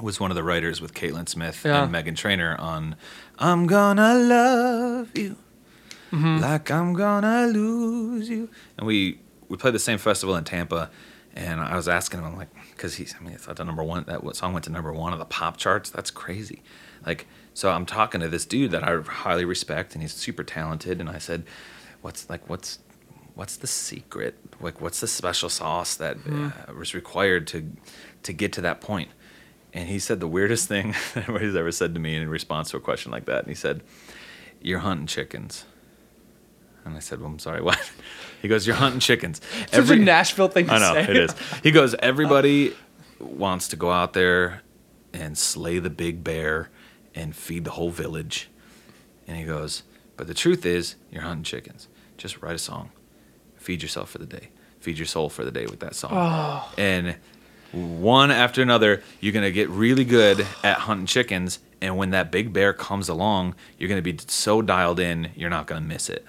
was one of the writers with Caitlyn Smith Yeah. and Meghan Trainor on I'm Gonna Love You Like I'm Gonna Lose You. And we, we played the same festival in Tampa. And I was asking him, I'm like, because he's, I mean, I thought the number one, that song went to number one on the pop charts. That's crazy. Like, so I'm talking to this dude that I highly respect, and he's super talented. And I said, what's like what's what's the secret? Like what's the special sauce that Mm-hmm. uh, was required to to get to that point? And he said the weirdest thing anybody's ever said to me in response to a question like that. And he said, "You're hunting chickens." And I said, "Well, I'm sorry, what?" He goes, "You're hunting chickens." Such a Nashville thing to I know say. it is. He goes, everybody wants to go out there and slay the big bear and feed the whole village. And he goes, but the truth is, you're hunting chickens. Just write a song, feed yourself for the day, feed your soul for the day with that song. Oh. And one after another, you're gonna get really good at hunting chickens. And when that big bear comes along, you're gonna be so dialed in, you're not gonna miss it.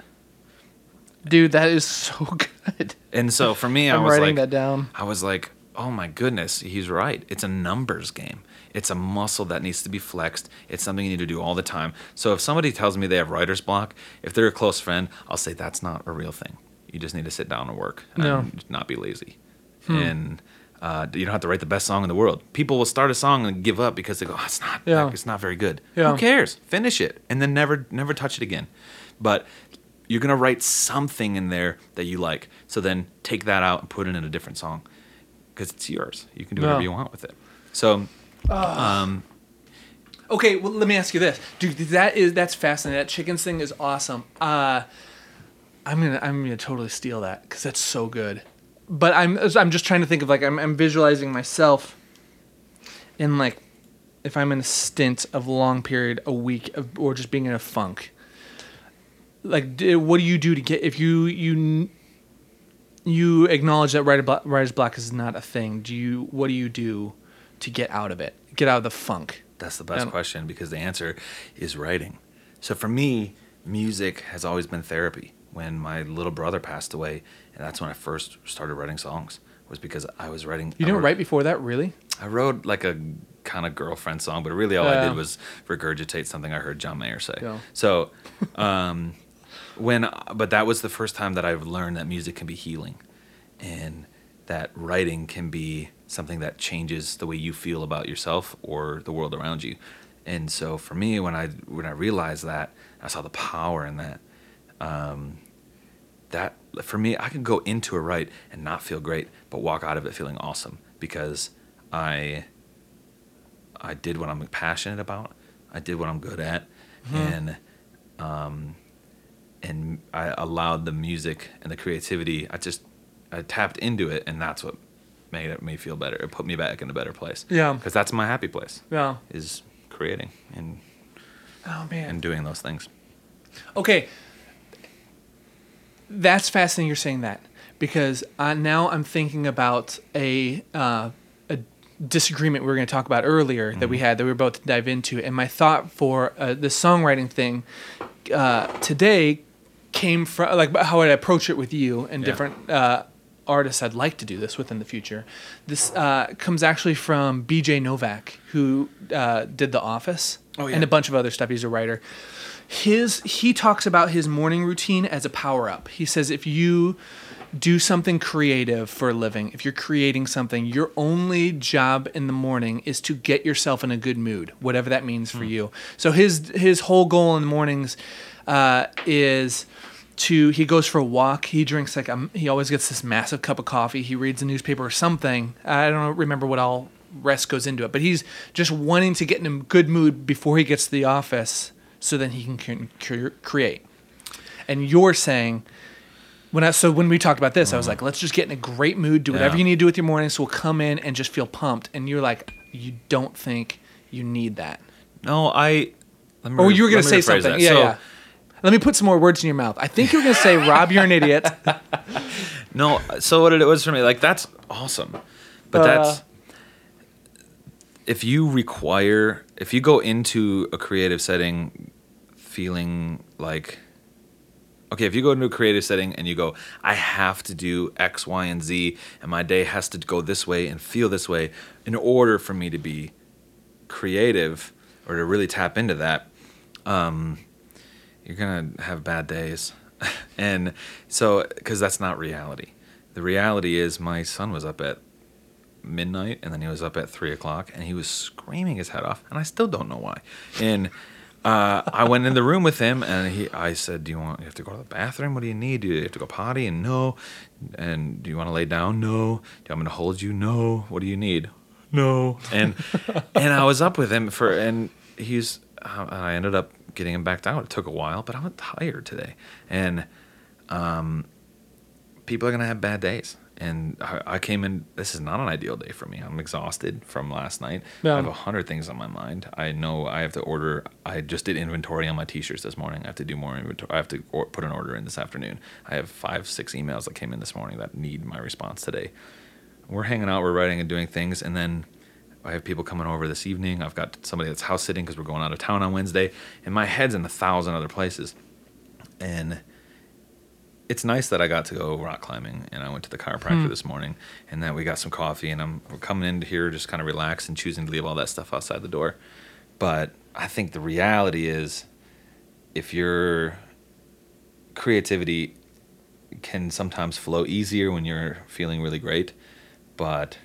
Dude, that is so good. And so for me, I was writing like, that down. I was like, oh my goodness, he's right. It's a numbers game. It's a muscle that needs to be flexed. It's something you need to do all the time. So if somebody tells me they have writer's block, if they're a close friend, I'll say that's not a real thing. You just need to sit down and work No. and not be lazy. And uh, you don't have to write the best song in the world. People will start a song and give up because they go, oh, it's not, Yeah. it's not very good. Yeah. Who cares? Finish it and then never, never touch it again. But you're gonna write something in there that you like. So then take that out and put it in a different song because it's yours. You can do whatever Yeah. you want with it. So Okay, well, let me ask you this, dude. That is that's fascinating. That chickens thing is awesome. Uh, I'm gonna I'm gonna totally steal that because that's so good. But I'm I'm just trying to think of like I'm I'm visualizing myself in like if I'm in a stint of long period, a week, of, or just being in a funk. Like, what do you do to get if you you you acknowledge that writer's block is not a thing? Do you what do you do to get out of it? Get out of the funk? that's the best question because the answer is writing. So for me, music has always been therapy. When my little brother passed away, and that's when I first started writing songs, was because I was writing. You didn't wrote- write before that, really? I wrote like a kind of girlfriend song, but really all I did was regurgitate something I heard John Mayer say. Yeah. So, um, when but that was the first time that I've learned that music can be healing, and that writing can be something that changes the way you feel about yourself or the world around you. And so for me, when I when I realized that, I saw the power in that. Um, that for me, I could go into a write and not feel great, but walk out of it feeling awesome because I I did what I'm passionate about. I did what I'm good at, and um, and I allowed the music and the creativity. I just I tapped into it, and that's what made it me feel better. It put me back in a better place. Yeah. because that's my happy place. Yeah. is creating and Oh man. and doing those things. Okay. That's fascinating. You're saying that because uh, now I'm thinking about a uh, a disagreement we were going to talk about earlier that we had that we were about to dive into, and my thought for uh, the songwriting thing uh, today came from like how I'd approach it with you and Yeah. different uh, artists I'd like to do this with in the future. This uh, comes actually from B.J. Novak, who uh, did The Office Oh, yeah. and a bunch of other stuff. He's a writer. His he talks about his morning routine as a power up. He says if you do something creative for a living, if you're creating something, your only job in the morning is to get yourself in a good mood, whatever that means for you. So his his whole goal in the mornings uh, is to he goes for a walk. He drinks like a, he always gets this massive cup of coffee. He reads a newspaper or something. I don't remember what all rest goes into it, but he's just wanting to get in a good mood before he gets to the office, so then he can cre- cre- create. And you're saying when I so when we talked about this, I was like, let's just get in a great mood, do whatever Yeah. you need to do with your morning, so we'll come in and just feel pumped. And you're like, you don't think you need that. No, I. Let me Oh, you were gonna say something. that. Yeah, So, yeah. Let me put some more words in your mouth. I think you were gonna say, Rob, you're an idiot. No, so what it was for me, like that's awesome, but Uh. that's if you require, if you go into a creative setting feeling like, okay, if you go into a creative setting and you go, I have to do X, Y, and Z, and my day has to go this way and feel this way in order for me to be creative or to really tap into that, um, you're gonna have bad days. And so because that's not reality. The reality is my son was up at midnight and then he was up at three o'clock and he was screaming his head off and i still don't know why. And uh, I went in the room with him and he, I said, "Do you want? You have to go to the bathroom. What do you need? Do you have to go potty?" And no. And do you want to lay down? No. Do me to hold you? No. What do you need? No. And and I was up with him for and he's uh, I ended up getting him back down. It took a while, but I'm tired today, and um, people are gonna have bad days. And I, I came in. This is not an ideal day for me. I'm exhausted from last night. Yeah. I have a hundred things on my mind. I know I have to order. I just did inventory on my t-shirts this morning. I have to do more inventory. I have to or, put an order in this afternoon. I have five, six emails that came in this morning that need my response today. We're hanging out. We're writing and doing things, and then I have people coming over this evening. I've got somebody that's house sitting because we're going out of town on Wednesday, and my head's in a thousand other places. And it's nice that I got to go rock climbing, and I went to the chiropractor this morning, and that we got some coffee, and I'm we're coming into here just kind of relaxed and choosing to leave all that stuff outside the door. But I think the reality is, if your creativity can sometimes flow easier when you're feeling really great, but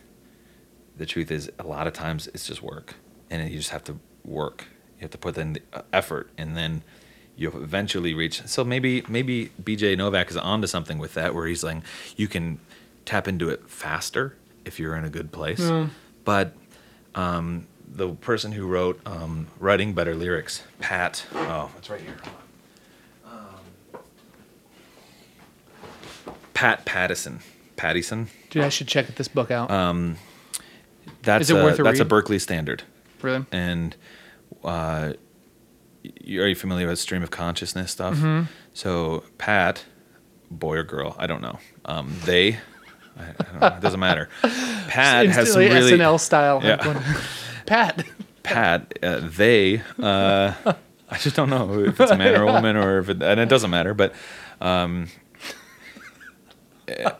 the truth is a lot of times it's just work and you just have to work you have to put in the uh, effort and then you'll eventually reach. So maybe maybe bj novak is onto something with that where he's like you can tap into it faster if you're in a good place. But um, the person who wrote um, writing better lyrics pat oh it's right here. Um, pat pattison pattison? Dude, I should check this book out. Um, that's Is it a, worth a that's a Berklee standard. Really? and uh, y- are you familiar with stream of consciousness stuff? Mm-hmm. So Pat, boy or girl, I don't know. Um, they, I, I don't know, it doesn't matter. Pat has some really SNL style. Yeah. Pat. Pat, uh, they, uh, I just don't know if it's a man or a woman or if it, and it doesn't matter, but, um, eh,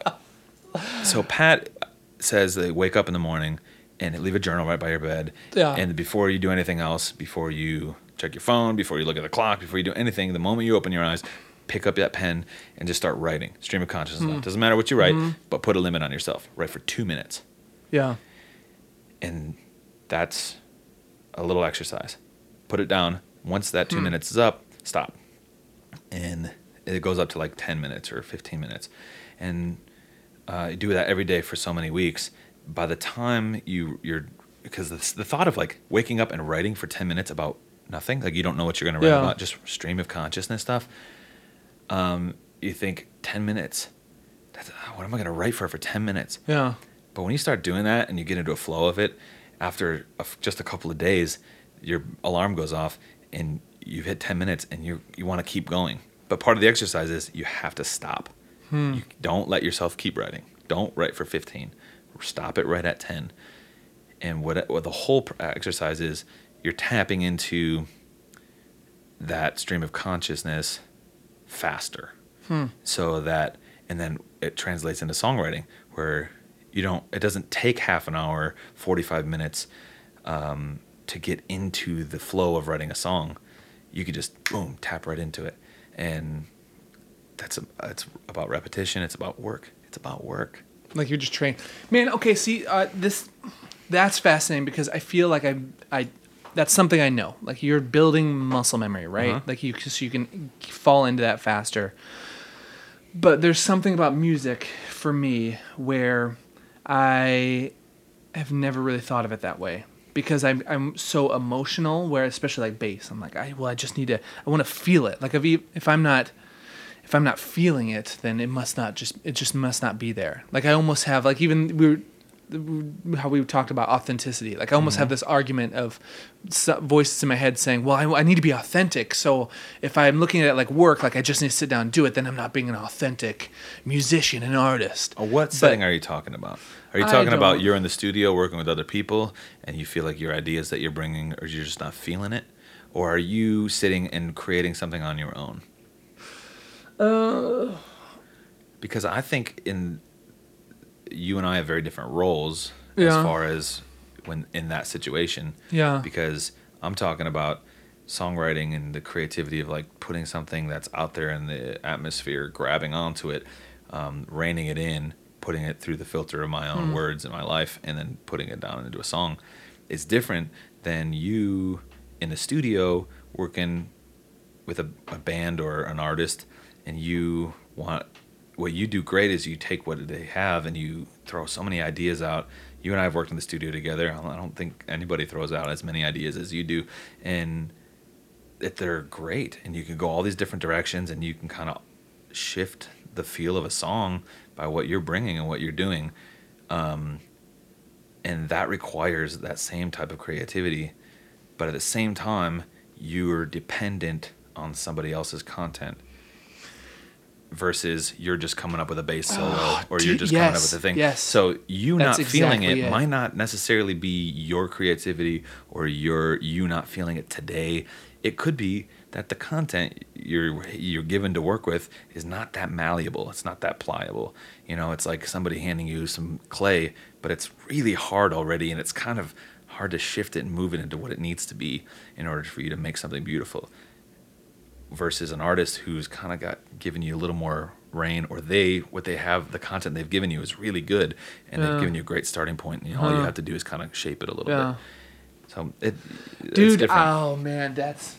so Pat says they wake up in the morning and leave a journal right by your bed. Yeah. And before you do anything else, before you check your phone, before you look at the clock, before you do anything, the moment you open your eyes, pick up that pen and just start writing. Stream of consciousness. Hmm. Doesn't matter what you write, Mm-hmm. but put a limit on yourself. Write for two minutes Yeah. and that's a little exercise. Put it down. Once that two minutes is up, stop. And it goes up to like 10 minutes or 15 minutes. And uh, you do that every day for so many weeks. By the time you, you're, because the, the thought of like waking up and writing for 10 minutes about nothing, like you don't know what you're going to write Yeah. about, just stream of consciousness stuff. Um, you think 10 minutes, that's, uh, what am I going to write for for 10 minutes? Yeah. But when you start doing that and you get into a flow of it, after a just a couple of days, your alarm goes off and you've hit 10 minutes and you you want to keep going. But part of the exercise is you have to stop. Hmm. You don't let yourself keep writing. Don't write for 15. Stop it right at 10. And what, what the whole pr- uh, exercise is, you're tapping into that stream of consciousness faster. So that and then it translates into songwriting where you don't it doesn't take half an hour 45 minutes um, to get into the flow of writing a song. You could just boom tap right into it. And that's a, it's about repetition it's about work it's about work. Like you're just trained. Man, okay, see, uh, this that's fascinating because I feel like I I that's something I know. Like you're building muscle memory, right? Uh-huh. Like you so you can fall into that faster. But there's something about music for me where I have never really thought of it that way because I'm I'm so emotional. Where especially like bass, I'm like I well I just need to I want to feel it. Like if you, if I'm not if I'm not feeling it, then it must not just it just must not be there. Like I almost have like even we were how we talked about authenticity. Like I almost have this argument of voices in my head saying, "Well, I, I need to be authentic." So if I'm looking at it like work, like I just need to sit down and do it, then I'm not being an authentic musician and artist. Uh, what But- are you talking about are you talking about you're in the studio working with other people and you feel like your ideas that you're bringing or you're just not feeling it or are you sitting and creating something on your own Uh, because I think in you and I have very different roles as far as when in that situation. Yeah. Because I'm talking about songwriting and the creativity of like putting something that's out there in the atmosphere, grabbing onto it, um, reining it in, putting it through the filter of my own words in my life, and then putting it down into a song. It's different than you in the studio working with a, a band or an artist and you want what you do great is you take what they have and you throw so many ideas out. You and i have worked in the studio together. I don't- think anybody throws out as many ideas as you do and that they're great and you can go all these different directions and you can kind of shift the feel of a song by what you're bringing and what you're doing um, and that requires that same type of creativity but at the same time you're dependent on somebody else's content versus you're just coming up with a bass oh, solo or you're just coming up with a thing. yes. so you That's not feeling exactly it, it. might not necessarily be your creativity or your you not feeling it today. It could be that the content you're you're given to work with is not that malleable. It's not that pliable. You know it's like somebody handing you some clay but it's really hard already and it's kind of hard to shift it and move it into what it needs to be in order for you to make something beautiful versus an artist who's kind of got given you a little more reign or they what they have the content they've given you is really good and Yeah. they've given you a great starting point and all you have to do is kind of shape it a little Yeah. bit so it it's Dude, different. oh man, that's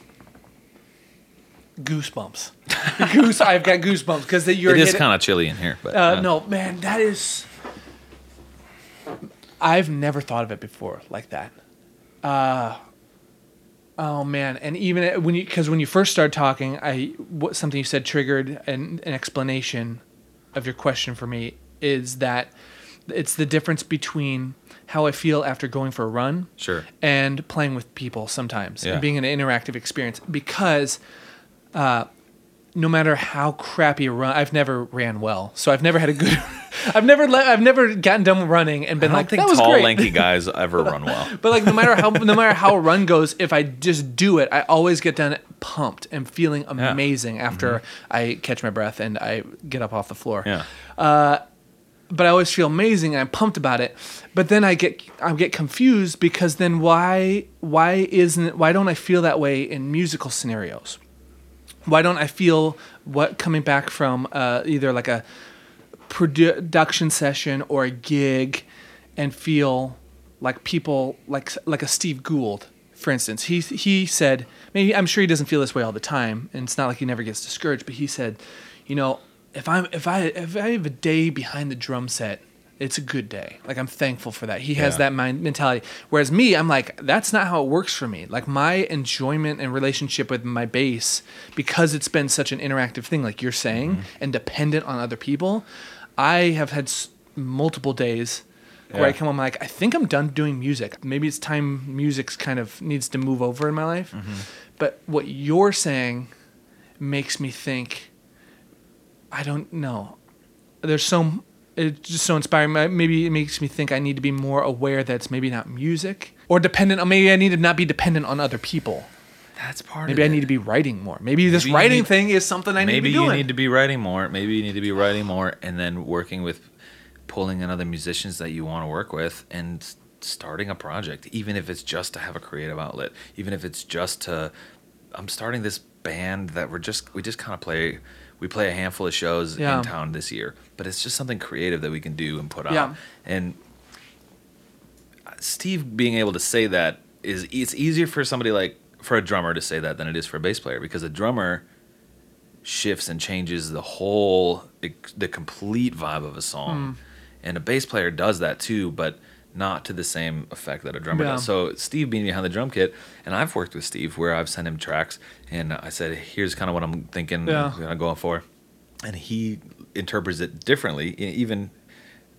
goosebumps. Goose, I've got goosebumps because you're. it is kind of chilly in here but Uh, uh, no, man, that is. I've never thought of it before like that. Uh, oh man, and even when you because when you first started talking, I what something you said triggered an, an explanation of your question for me is that it's the difference between how I feel after going for a run Sure. and playing with people sometimes Yeah. and being an interactive experience because uh, no matter how crappy a run I've never ran well. So I've never had a good I've never let, I've never gotten done running and been I don't like think that was tall great. lanky guys ever run well. But like no matter how no matter how a run goes if I just do it I always get done pumped and feeling amazing after mm-hmm. I catch my breath and I get up off the floor. Yeah. Uh, but I always feel amazing and I'm pumped about it. But then I get I get confused because then why why isn't why don't I feel that way in musical scenarios? Why don't I feel what coming back from uh, either like a production session or a gig and feel like people like like a Steve Gould, for instance. He he said maybe I'm sure he doesn't feel this way all the time, and it's not like he never gets discouraged. But he said, you know, if I'm if I if I have a day behind the drum set, it's a good day. Like I'm thankful for that. He has Yeah. that mind mentality. Whereas me, I'm like that's not how it works for me. Like my enjoyment and relationship with my bass, because it's been such an interactive thing, like you're saying, mm-hmm. and dependent on other people. I have had s- multiple days where I Yeah. come home like I think I'm done doing music. Maybe it's time music's kind of needs to move over in my life. Mm-hmm. But what you're saying makes me think I don't know. There's so it's just so inspiring. Maybe it makes me think I need to be more aware that it's maybe not music or dependent on maybe I need to not be dependent on other people. that's part Maybe I it. need to be writing more. Maybe this Maybe you writing need- thing is something I need to maybe be doing. you need to be writing more maybe you need to be writing more and then working with pulling in other musicians that you want to work with and starting a project even if it's just to have a creative outlet even if it's just to i'm starting this band that we're just we just kind of play we play a handful of shows Yeah. in town this year but it's just something creative that we can do and put on. Yeah. and Steve being able to say that is it's easier for somebody like for a drummer to say that than it is for a bass player because a drummer shifts and changes the whole the complete vibe of a song hmm. and a bass player does that too but not to the same effect that a drummer Yeah. does so steve being behind the drum kit and i've worked with steve where i've sent him tracks and i said here's kind of what i'm thinking Yeah. i'm going for and he interprets it differently even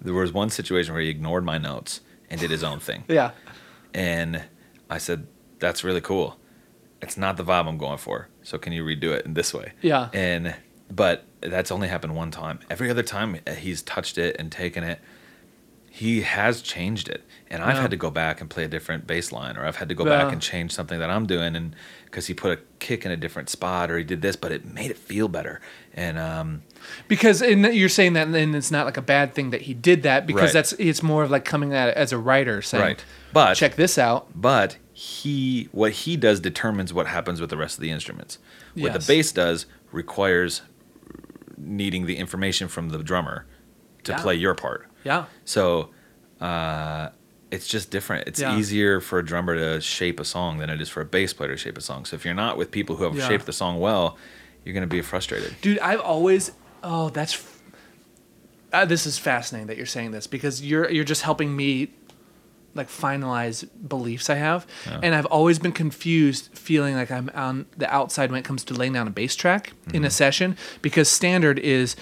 there was one situation where he ignored my notes and did his own thing yeah. and I said, "That's really cool. It's not the vibe I'm going for. So can you redo it in this way?" Yeah. And but that's only happened one time. Every other time eh, he's touched it and taken it, he has changed it. And I've Yeah. had to go back and play a different bass line, or I've had to go Yeah. back and change something that I'm doing, and because he put a kick in a different spot, or he did this, but it made it feel better. And um, Because in, you're saying that, and it's not like a bad thing that he did that because Right. that's it's more of like coming at it as a writer saying, Right. But- check this out." but he what he does determines what happens with the rest of the instruments. What Yes. the bass does requires needing the information from the drummer to Yeah. play your part. Yeah, So uh, it's just different. It's Yeah. easier for a drummer to shape a song than it is for a bass player to shape a song. So if you're not with people who have Yeah. shaped the song well, you're gonna be frustrated. Dude, I've always oh, that's uh, this is fascinating that you're saying this because you're you're just helping me like finalize beliefs I have, and I've always been confused, feeling like I'm on the outside when it comes to laying down a bass track in a session because standard is.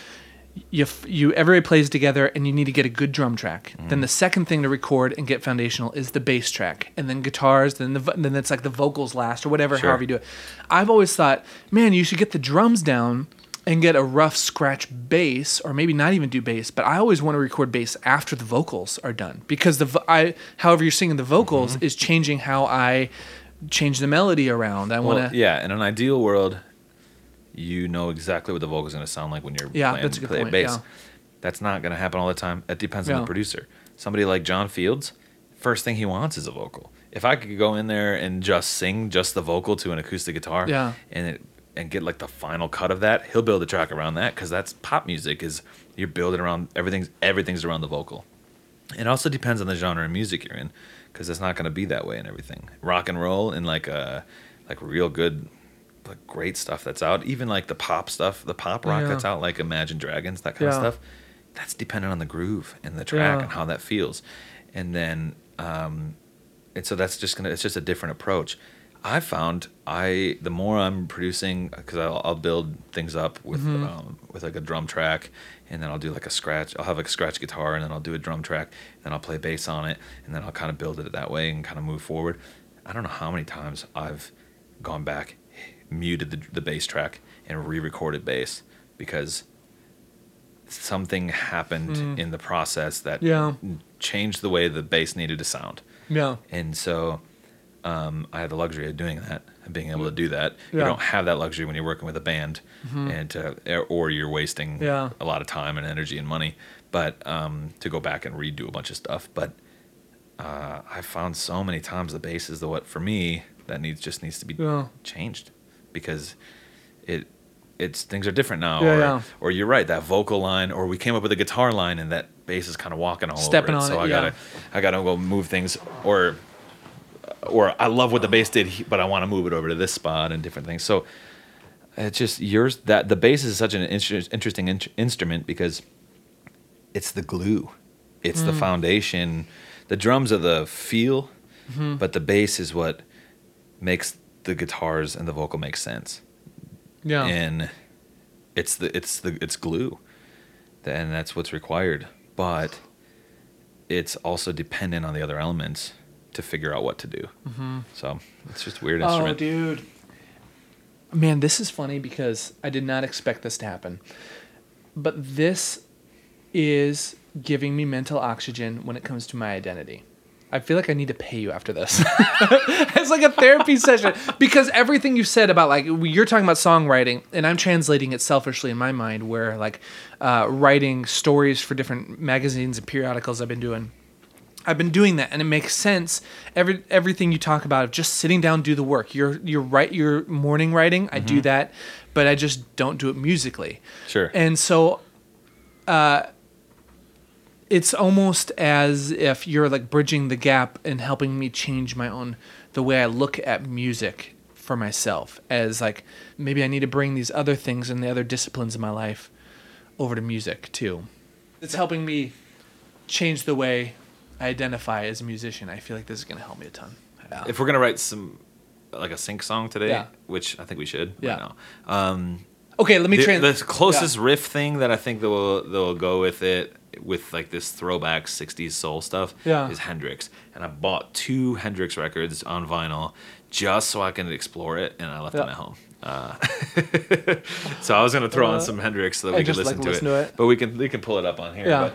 You, you everybody plays together and you need to get a good drum track. Then the second thing to record and get foundational is the bass track, and then guitars. Then the then it's like the vocals last or whatever, Sure. however you do it. I've always thought, man, you should get the drums down and get a rough scratch bass, or maybe not even do bass. But I always want to record bass after the vocals are done because the I, however you're singing the vocals Mm-hmm. is changing how I change the melody around. I Well, want to, yeah, in an ideal world, you know exactly what the vocal is going to sound like when you're Yeah, playing, that's a good playing point, bass. yeah. That's not going to happen all the time. It depends on Yeah. the producer. Somebody like John Fields, first thing he wants is a vocal. If I could go in there and just sing just the vocal to an acoustic guitar, Yeah. and it, and get like the final cut of that, he'll build a track around that because that's pop music. Is you're building around everything's everything's around the vocal. It also depends on the genre of music you're in, because it's not going to be that way in everything. Rock and roll and like uh like real good, like great stuff that's out. Even like the pop stuff, the pop rock Yeah. that's out, like Imagine Dragons, that kind Yeah. of stuff. That's dependent on the groove and the track Yeah. and how that feels, and then um, and so that's just gonna it's just a different approach. I found I the more I'm producing because I'll, I'll build things up with Mm-hmm. um, with like a drum track, and then I'll do like a scratch. I'll have like a scratch guitar, and then I'll do a drum track, and then I'll play bass on it, and then I'll kind of build it that way and kind of move forward. I don't know how many times I've gone back, muted the the bass track, and re-recorded bass because something happened in the process that Mm. Yeah. changed the way the bass needed to sound. yeah, And so um, I had the luxury of doing that and being able to do that. You Yeah. Mm-hmm. don't have that luxury when you're working with a band, and uh, or you're wasting Yeah. a lot of time and energy and money. But um, to go back and redo a bunch of stuff. But uh, I found so many times the bass is the what for me that needs just needs to be Yeah. changed because it it's things are different now. Yeah, or, yeah. or you're right, that vocal line, or we came up with a guitar line and that bass is kind of walking all Stepping over it. on so it, I gotta I gotta go move things or or I love what the bass did, but I want to move it over to this spot and different things. So it's just yours that the bass is such an inter- interesting in- instrument because it's the glue, it's Mm. the foundation. The drums are the feel, Mm-hmm. but the bass is what makes the guitars and the vocal make sense. Yeah, and it's the it's the it's glue. And that's what's required. But it's also dependent on the other elements to figure out what to do. Mm-hmm. So it's just a weird Oh, dude. Man, this is funny because I did not expect this to happen. But this is giving me mental oxygen when it comes to my identity. I feel like I need to pay you after this. it's like a therapy session because everything you said about like you're talking about songwriting and I'm translating it selfishly in my mind where like uh, writing stories for different magazines and periodicals I've been doing. I've been doing that, and it makes sense. Every everything you talk about of just sitting down, do the work. You're you're right. Your morning writing, I do that, but I just don't do it musically. Sure. And so, uh, it's almost as if you're like bridging the gap and helping me change my own the way I look at music for myself. As like maybe I need to bring these other things and the other disciplines in my life over to music too. It's helping me change the way I identify as a musician. I feel like this is going to help me a ton. Yeah. if we're gonna write some like a sync song today Yeah. which i think we should Yeah. right now um Okay, let me the, the closest riff thing that i think that will they'll go with it with like this throwback 60s soul stuff Yeah. is hendrix and i bought two hendrix records on vinyl just so i can explore it and i left them at home uh, so i was gonna throw on some hendrix so that we could listen, like, to, listen it. to it. but we can we can pull it up on here Yeah. but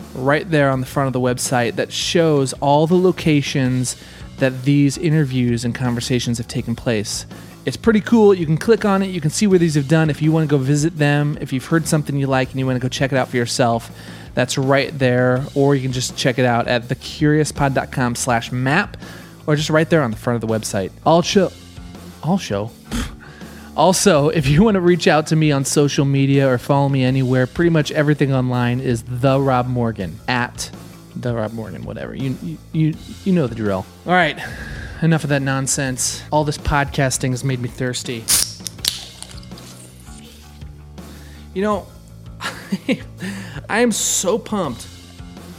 right there on the front of the website that shows all the locations that these interviews and conversations have taken place. It's pretty cool. You can click on it, you can see where these have done. If you want to go visit them, if you've heard something you like and you want to go check it out for yourself, that's right there. Or you can just check it out at thecuriouspod.com slash map or just right there on the front of the website. I'll show. I'll show. Also, if you want to reach out to me on social media or follow me anywhere, pretty much everything online is the Rob Morgan at the Rob Morgan, whatever. You you you, know the drill. All right, enough of that nonsense. All this podcasting has made me thirsty. You know, I am so pumped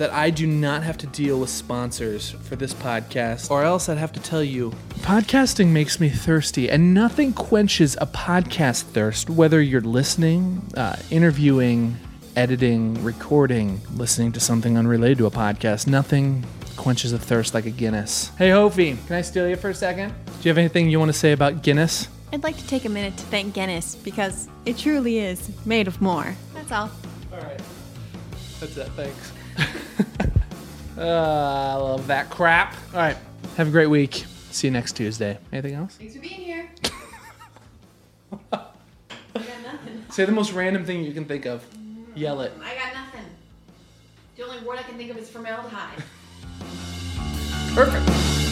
that I do not have to deal with sponsors for this podcast, or else I'd have to tell you podcasting makes me thirsty, and nothing quenches a podcast thirst, whether you're listening, uh, interviewing, editing, recording, listening to something unrelated to a podcast. Nothing quenches a thirst like a Guinness. Hey, Hofi, can I steal you for a second? Do you have anything you want to say about Guinness? I'd like to take a minute to thank Guinness because it truly is made of more. That's all. All right. That's it. Thanks. Uh, I love that crap. All right. Have a great week. See you next Tuesday. Anything else? Thanks for being here. Say the most random thing you can think of. Yell it. I got nothing. The only word I can think of is formaldehyde. Perfect.